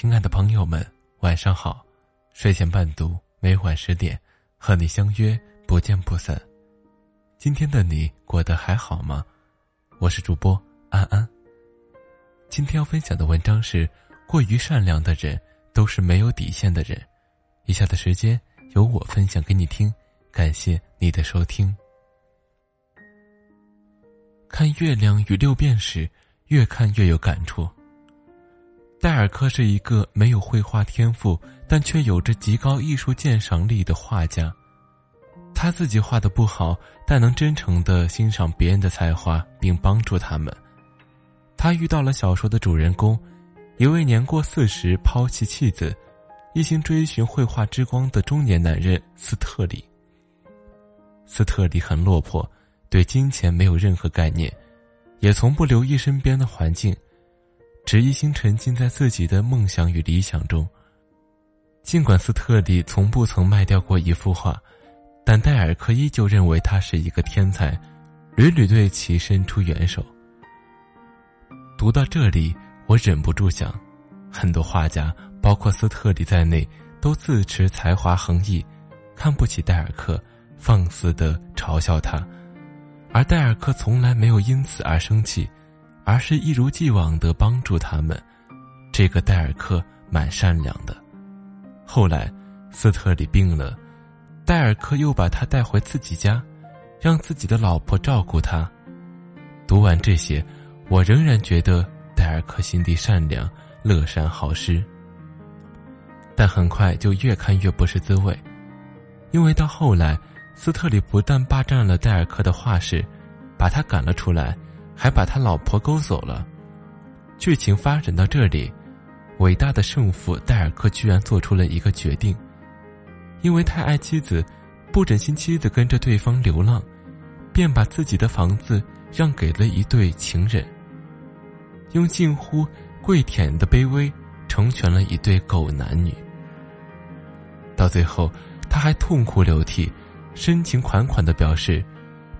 亲爱的朋友们，晚上好！睡前伴读，每晚十点，和你相约，不见不散。今天的你过得还好吗？我是主播安安。今天要分享的文章是：过于善良的人都是没有底线的人。以下的时间由我分享给你听，感谢你的收听。看《月亮与六便士》，越看越有感触。戴尔克是一个没有绘画天赋，但却有着极高艺术鉴赏力的画家。他自己画的不好，但能真诚的欣赏别人的才华，并帮助他们。他遇到了小说的主人公，一位年过四十、抛弃妻子、一心追寻绘画之光的中年男人斯特里。斯特里很落魄，对金钱没有任何概念，也从不留意身边的环境。只一心沉浸在自己的梦想与理想中。尽管斯特里从不曾卖掉过一幅画，但戴尔克依旧认为他是一个天才，屡屡对其伸出援手。读到这里，我忍不住想，很多画家，包括斯特里在内，都自持才华横溢，看不起戴尔克，放肆的嘲笑他，而戴尔克从来没有因此而生气。而是一如既往的帮助他们。这个戴尔克蛮善良的。后来，斯特里病了，戴尔克又把他带回自己家，让自己的老婆照顾他。读完这些，我仍然觉得戴尔克心地善良，乐善好施。但很快就越看越不是滋味，因为到后来，斯特里不但霸占了戴尔克的画室，把他赶了出来。还把他老婆勾走了。剧情发展到这里，伟大的圣父戴尔克居然做出了一个决定，因为太爱妻子，不忍心妻子跟着对方流浪，便把自己的房子让给了一对情人，用近乎跪舔的卑微成全了一对狗男女。到最后，他还痛哭流涕，深情款款的表示，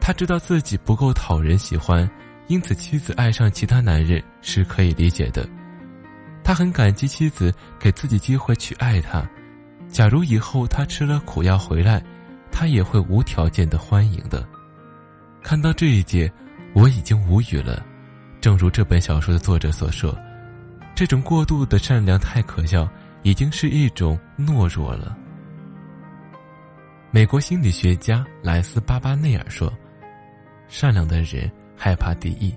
他知道自己不够讨人喜欢。因此，妻子爱上其他男人是可以理解的。他很感激妻子给自己机会去爱他。假如以后他吃了苦药回来，他也会无条件的欢迎的。看到这一节，我已经无语了。正如这本小说的作者所说，这种过度的善良太可笑，已经是一种懦弱了。美国心理学家莱斯巴巴内尔说：“善良的人。”害怕敌意，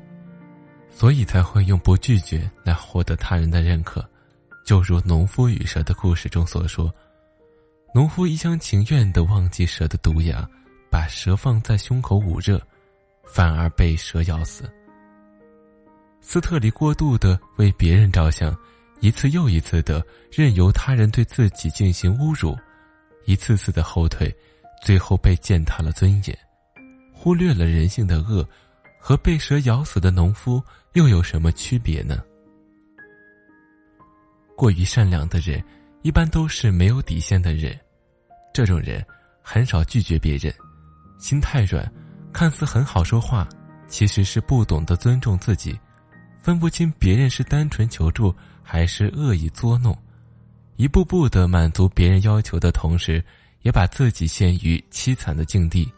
所以才会用不拒绝来获得他人的认可。就如农夫与蛇的故事中所说，农夫一厢情愿的忘记蛇的毒牙，把蛇放在胸口捂热，反而被蛇咬死。斯特里过度的为别人着想，一次又一次的任由他人对自己进行侮辱，一次次的后退，最后被践踏了尊严，忽略了人性的恶。和被蛇咬死的农夫又有什么区别呢？过于善良的人，一般都是没有底线的人。这种人很少拒绝别人，心太软，看似很好说话，其实是不懂得尊重自己，分不清别人是单纯求助还是恶意作弄，一步步的满足别人要求的同时，也把自己陷于凄惨的境地。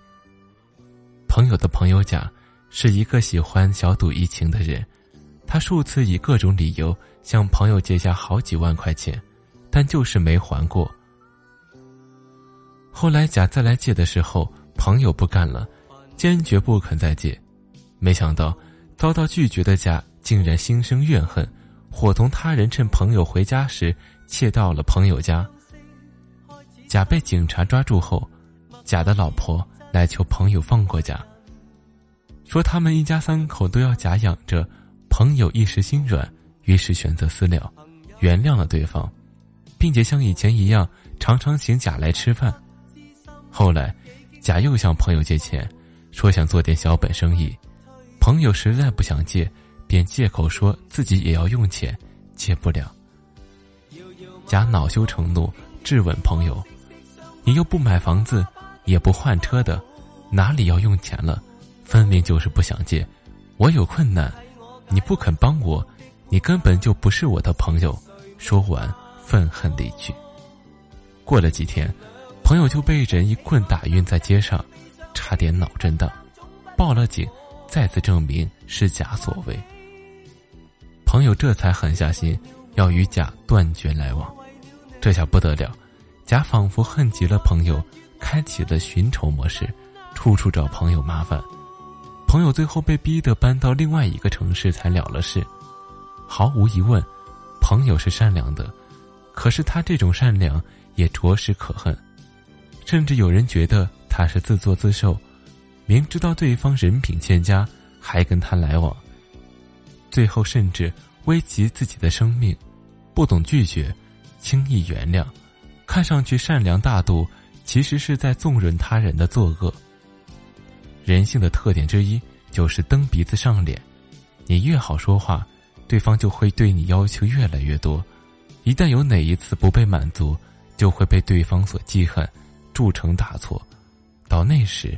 朋友的朋友甲。是一个喜欢小赌怡情的人，他数次以各种理由向朋友借下好几万块钱，但就是没还过。后来甲再来借的时候，朋友不干了，坚决不肯再借。没想到遭到拒绝的甲竟然心生怨恨，伙同他人趁朋友回家时窃到了朋友家。甲被警察抓住后，甲的老婆来求朋友放过甲。说他们一家三口都要假养着，朋友一时心软，于是选择私了，原谅了对方，并且像以前一样常常请贾来吃饭。后来，贾又向朋友借钱，说想做点小本生意，朋友实在不想借，便借口说自己也要用钱，借不了。贾恼羞成怒，质问朋友：“你又不买房子，也不换车的，哪里要用钱了？”分明就是不想借，我有困难，你不肯帮我，你根本就不是我的朋友，说完，愤恨离去。过了几天，朋友就被人一棍打晕在街上，差点脑震荡，报了警，再次证明是甲所为。朋友这才狠下心，要与甲断绝来往。这下不得了，甲仿佛恨极了朋友，开启了寻仇模式，处处找朋友麻烦。朋友最后被逼得搬到另外一个城市才了了事。毫无疑问，朋友是善良的，可是他这种善良也着实可恨，甚至有人觉得他是自作自受，明知道对方人品欠佳，还跟他来往。最后甚至危及自己的生命，不懂拒绝，轻易原谅，看上去善良大度，其实是在纵容他人的作恶。人性的特点之一就是蹬鼻子上脸，你越好说话，对方就会对你要求越来越多，一旦有哪一次不被满足，就会被对方所记恨，铸成大错，到那时，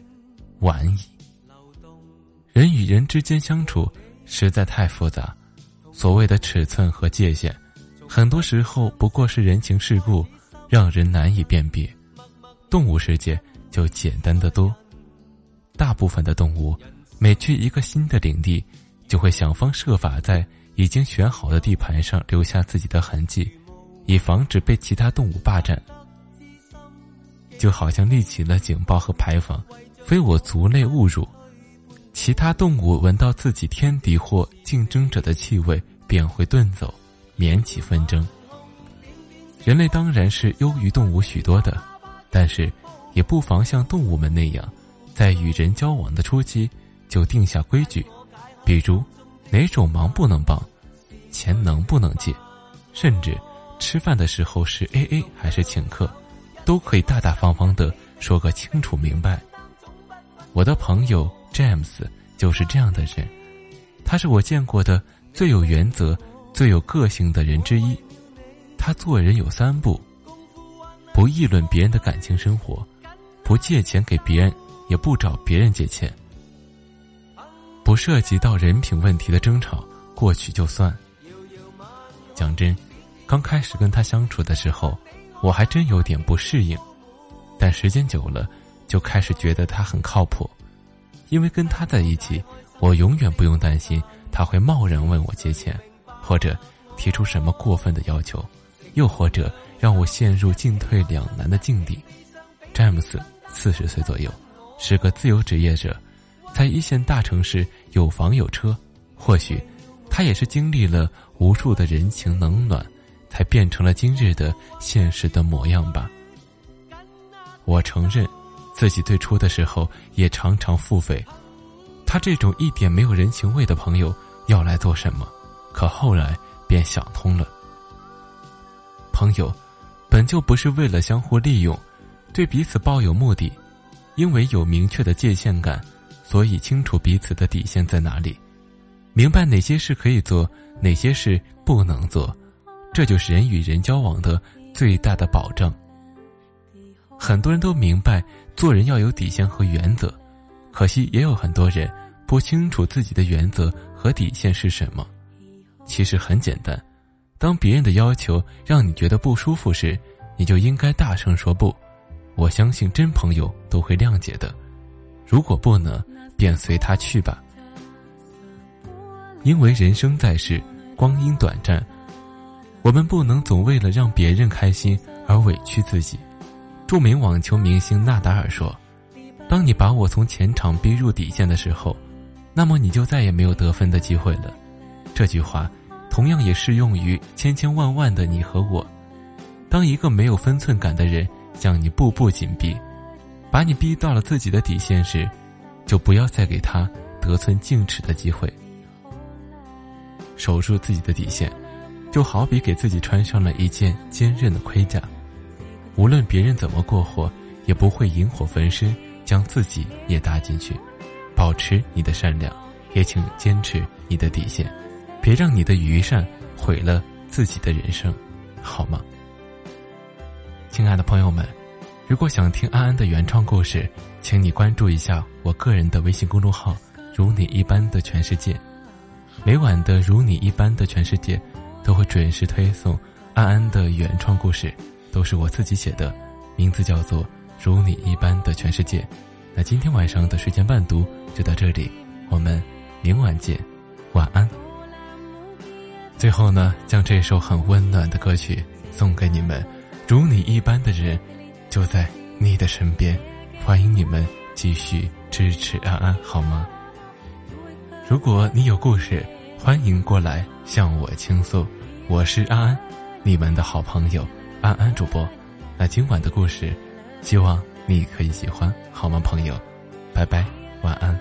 晚矣。人与人之间相处。实在太复杂，所谓的尺寸和界限，很多时候不过是人情世故，让人难以辨别。动物世界就简单的多，大部分的动物每去一个新的领地，就会想方设法在已经选好的地盘上留下自己的痕迹，以防止被其他动物霸占。就好像立起了警报和牌坊，非我族类勿入。其他动物闻到自己天敌或竞争者的气味，便会遁走，免起纷争。人类当然是优于动物许多的，但是也不妨像动物们那样，在与人交往的初期就定下规矩，比如哪种忙不能帮，钱能不能借，甚至吃饭的时候是 A A 还是请客，都可以大大方方的说个清楚明白。我的朋友。James 就是这样的人，他是我见过的最有原则、最有个性的人之一。他做人有三不：不议论别人的感情生活，不借钱给别人，也不找别人借钱，不涉及到人品问题的争吵过去就算。讲真，刚开始跟他相处的时候，我还真有点不适应，但时间久了，就开始觉得他很靠谱。因为跟他在一起，我永远不用担心他会贸然问我借钱，或者提出什么过分的要求，又或者让我陷入进退两难的境地。詹姆斯四十岁左右，是个自由职业者，在一线大城市有房有车。或许，他也是经历了无数的人情冷暖，才变成了今日的现实的模样吧。我承认。自己最初的时候也常常腹诽，他这种一点没有人情味的朋友要来做什么？可后来便想通了，朋友本就不是为了相互利用，对彼此抱有目的，因为有明确的界限感，所以清楚彼此的底线在哪里，明白哪些事可以做，哪些事不能做，这就是人与人交往的最大的保证。很多人都明白。做人要有底线和原则，可惜也有很多人不清楚自己的原则和底线是什么。其实很简单，当别人的要求让你觉得不舒服时，你就应该大声说不。我相信真朋友都会谅解的。如果不能，便随他去吧。因为人生在世，光阴短暂，我们不能总为了让别人开心而委屈自己。著名网球明星纳达尔说：“当你把我从前场逼入底线的时候，那么你就再也没有得分的机会了。”这句话同样也适用于千千万万的你和我。当一个没有分寸感的人将你步步紧逼，把你逼到了自己的底线时，就不要再给他得寸进尺的机会。守住自己的底线，就好比给自己穿上了一件坚韧的盔甲。无论别人怎么过火，也不会引火焚身，将自己也搭进去。保持你的善良，也请坚持你的底线，别让你的愚善毁了自己的人生，好吗？亲爱的朋友们，如果想听安安的原创故事，请你关注一下我个人的微信公众号“如你一般的全世界”。每晚的“如你一般的全世界”都会准时推送安安的原创故事都是我自己写的，名字叫做《如你一般的全世界》。那今天晚上的睡前伴读就到这里，我们明晚见，晚安。最后呢，将这首很温暖的歌曲送给你们，如你一般的人就在你的身边，欢迎你们继续支持安安，好吗？如果你有故事，欢迎过来向我倾诉。我是安安，你们的好朋友安安主播。那今晚的故事，希望你可以喜欢，好吗，朋友？拜拜，晚安。